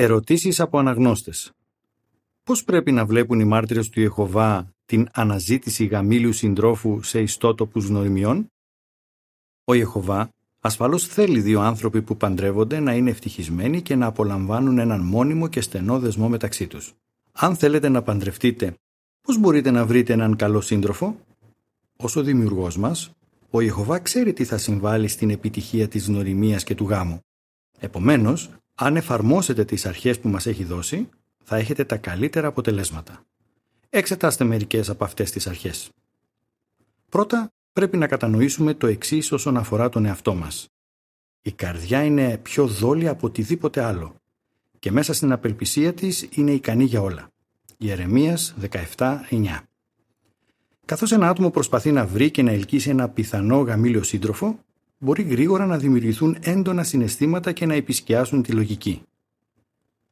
Ερωτήσεις από αναγνώστες. Πώς πρέπει να βλέπουν οι μάρτυρες του Ιεχωβά την αναζήτηση γαμήλιου συντρόφου σε ιστότοπους γνωριμιών; Ο Ιεχωβά ασφαλώς θέλει δύο άνθρωποι που παντρεύονται να είναι ευτυχισμένοι και να απολαμβάνουν έναν μόνιμο και στενό δεσμό μεταξύ τους. Αν θέλετε να παντρευτείτε, πώς μπορείτε να βρείτε έναν καλό σύντροφο; Ως ο δημιουργός μας, ο Ιεχωβά ξέρει τι θα συμβάλλει στην επιτυχία της γνωριμίας και του γάμου. Επομένως, αν εφαρμόσετε τις αρχές που μας έχει δώσει, θα έχετε τα καλύτερα αποτελέσματα. Εξετάστε μερικές από αυτές τις αρχές. Πρώτα, πρέπει να κατανοήσουμε το εξής όσον αφορά τον εαυτό μας. Η καρδιά είναι πιο δόλια από οτιδήποτε άλλο και μέσα στην απελπισία της είναι ικανή για όλα. Ιερεμίας 17.9 Καθώς ένα άτομο προσπαθεί να βρει και να ελκύσει ένα πιθανό γαμήλιο σύντροφο, μπορεί γρήγορα να δημιουργηθούν έντονα συναισθήματα και να επισκιάσουν τη λογική.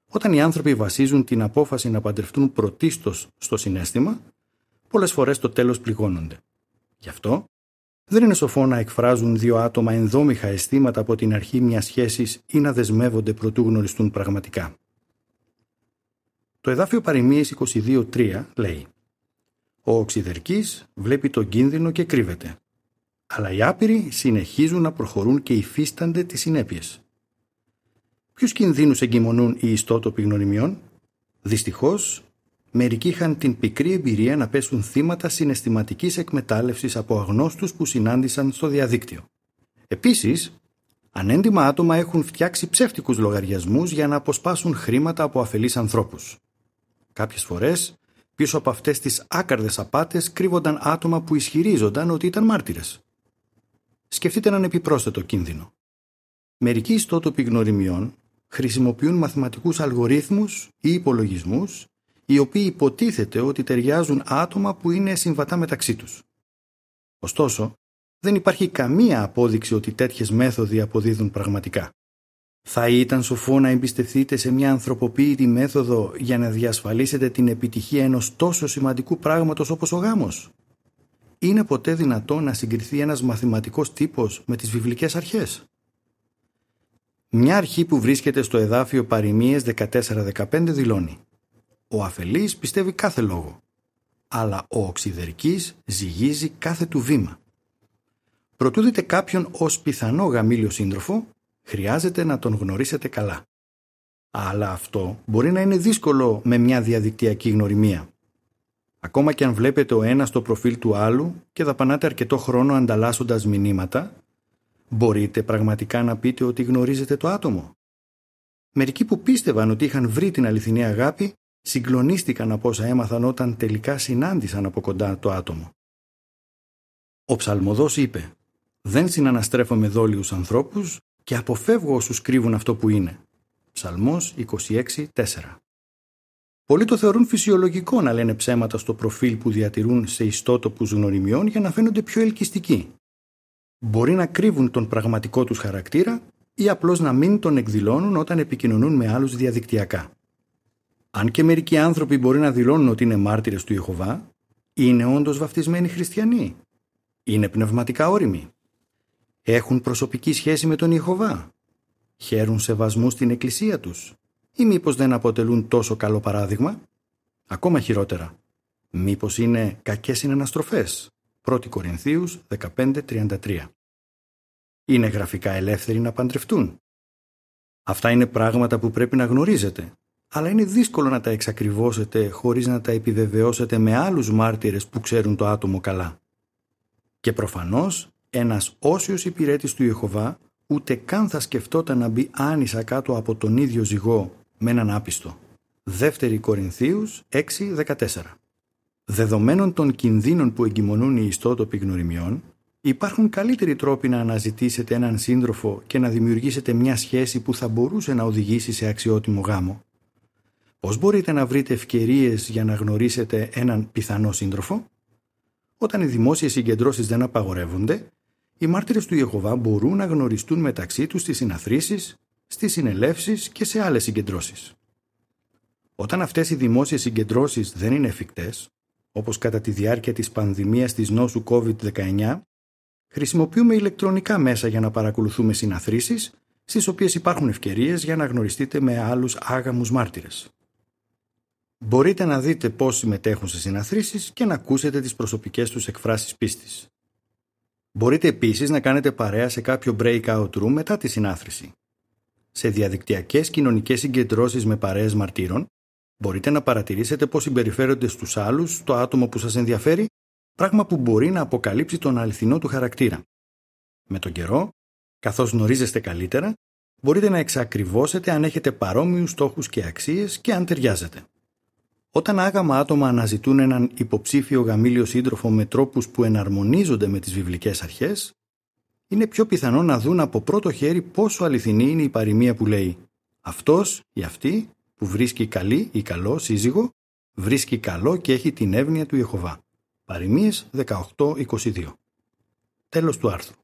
Όταν οι άνθρωποι βασίζουν την απόφαση να παντρευτούν πρωτίστως στο συνέστημα, πολλές φορές το τέλος πληγώνονται. Γι' αυτό, δεν είναι σοφό να εκφράζουν δύο άτομα ενδόμηχα αισθήματα από την αρχή μιας σχέσης ή να δεσμεύονται προτού γνωριστούν πραγματικά. Το εδάφιο παροιμίες 22.3 λέει «Ο οξυδερκής βλέπει τον κίνδυνο και κρύβεται αλλά οι άπειροι συνεχίζουν να προχωρούν και υφίστανται τις συνέπειες. Ποιους κινδύνους εγκυμονούν οι ιστότοποι γνωριμιών; Δυστυχώς, μερικοί είχαν την πικρή εμπειρία να πέσουν θύματα συναισθηματικής εκμετάλλευσης από αγνώστους που συνάντησαν στο διαδίκτυο. Επίσης, ανέντιμα άτομα έχουν φτιάξει ψεύτικους λογαριασμούς για να αποσπάσουν χρήματα από αφελείς ανθρώπους. Κάποιες φορές, πίσω από αυτές τις άκαρδες απάτες κρύβονταν άτομα που ισχυρίζονταν ότι ήταν μάρτυρες. Σκεφτείτε έναν επιπρόσθετο κίνδυνο. Μερικοί ιστότοποι γνωριμιών χρησιμοποιούν μαθηματικούς αλγορίθμους ή υπολογισμούς οι οποίοι υποτίθεται ότι ταιριάζουν άτομα που είναι συμβατά μεταξύ τους. Ωστόσο, δεν υπάρχει καμία απόδειξη ότι τέτοιες μέθοδοι αποδίδουν πραγματικά. Θα ήταν σοφό να εμπιστευτείτε σε μια ανθρωποποίητη μέθοδο για να διασφαλίσετε την επιτυχία ενός τόσο σημαντικού πράγματος όπως ο γάμος είναι ποτέ δυνατό να συγκριθεί ένας μαθηματικός τύπος με τις βιβλικές αρχές; Μια αρχή που βρίσκεται στο εδάφιο Παριμίες 14-15 δηλώνει «Ο αφελής πιστεύει κάθε λόγο, αλλά ο οξυδερκής ζυγίζει κάθε του βήμα». Προτού δείτε κάποιον ως πιθανό γαμήλιο σύντροφο, χρειάζεται να τον γνωρίσετε καλά. Αλλά αυτό μπορεί να είναι δύσκολο με μια διαδικτυακή γνωριμία. Ακόμα και αν βλέπετε ο ένας το προφίλ του άλλου και δαπανάτε αρκετό χρόνο ανταλλάσσοντας μηνύματα, μπορείτε πραγματικά να πείτε ότι γνωρίζετε το άτομο. Μερικοί που πίστευαν ότι είχαν βρει την αληθινή αγάπη, συγκλονίστηκαν από όσα έμαθαν όταν τελικά συνάντησαν από κοντά το άτομο. Ο ψαλμοδός είπε «Δεν συναναστρέφω με δόλιους ανθρώπους και αποφεύγω όσους κρύβουν αυτό που είναι». Ψαλμός 26.4 Πολλοί το θεωρούν φυσιολογικό να λένε ψέματα στο προφίλ που διατηρούν σε ιστότοπους γνωριμιών για να φαίνονται πιο ελκυστικοί. Μπορεί να κρύβουν τον πραγματικό τους χαρακτήρα ή απλώς να μην τον εκδηλώνουν όταν επικοινωνούν με άλλους διαδικτυακά. Αν και μερικοί άνθρωποι μπορεί να δηλώνουν ότι είναι μάρτυρες του Ιεχωβά, είναι όντως βαφτισμένοι χριστιανοί; Είναι πνευματικά όριμοι. Έχουν προσωπική σχέση με τον Ιεχωβά; Χαίρουν σεβασμού στην εκκλησία τους; Ή μήπως δεν αποτελούν τόσο καλό παράδειγμα; Ακόμα χειρότερα, μήπως είναι κακές συναναστροφές; 1 Κορινθίους 15.33 Είναι γραφικά ελεύθεροι να παντρευτούν. Αυτά είναι πράγματα που πρέπει να γνωρίζετε, αλλά είναι δύσκολο να τα εξακριβώσετε χωρίς να τα επιβεβαιώσετε με άλλους μάρτυρες που ξέρουν το άτομο καλά. Και προφανώς ένας όσιος υπηρέτης του Ιεχωβά ούτε καν θα σκεφτόταν να μπει άνισα κάτω από τον ίδιο ζυγό με έναν άπιστο. Δεύτερη Κορινθίους 6.14 Δεδομένων των κινδύνων που εγκυμονούν οι ιστότοποι γνωριμιών, υπάρχουν καλύτεροι τρόποι να αναζητήσετε έναν σύντροφο και να δημιουργήσετε μια σχέση που θα μπορούσε να οδηγήσει σε αξιότιμο γάμο. Πώς μπορείτε να βρείτε ευκαιρίες για να γνωρίσετε έναν πιθανό σύντροφο; Όταν οι δημόσιες συγκεντρώσεις δεν απαγορεύονται, οι μάρτυρες του Ιεχωβά μπορούν να γνωριστούν μεταξύ τους στις συναθρήσεις, στις συνελεύσεις και σε άλλες συγκεντρώσεις. Όταν αυτές οι δημόσιες συγκεντρώσεις δεν είναι εφικτές, όπως κατά τη διάρκεια της πανδημίας της νόσου COVID-19, χρησιμοποιούμε ηλεκτρονικά μέσα για να παρακολουθούμε συναθρήσεις στις οποίες υπάρχουν ευκαιρίες για να γνωριστείτε με άλλους άγαμους μάρτυρες. Μπορείτε να δείτε πώς συμμετέχουν σε συναθρήσεις και να ακούσετε τις προσωπικές τους εκφράσεις πίστης. Μπορείτε επίσης να κάνετε παρέα σε κάποιο breakout room μετά τη συνάθρηση. Σε διαδικτυακές κοινωνικές συγκεντρώσεις με παρέες μαρτύρων, μπορείτε να παρατηρήσετε πώς συμπεριφέρονται στους άλλους το άτομο που σας ενδιαφέρει, πράγμα που μπορεί να αποκαλύψει τον αληθινό του χαρακτήρα. Με τον καιρό, καθώς γνωρίζεστε καλύτερα, μπορείτε να εξακριβώσετε αν έχετε παρόμοιους στόχους και αξίες και αν ταιριάζετε. Όταν άγαμα άτομα αναζητούν έναν υποψήφιο γαμήλιο σύντροφο με τρόπους που εναρμονίζονται με τις βιβλικές αρχές, είναι πιο πιθανό να δουν από πρώτο χέρι πόσο αληθινή είναι η παροιμία που λέει «Αυτός ή αυτή που βρίσκει καλή ή καλό σύζυγο, βρίσκει καλό και έχει την εύνοια του Ιεχωβά». Παροιμίες 18-22. Τέλος του άρθρου.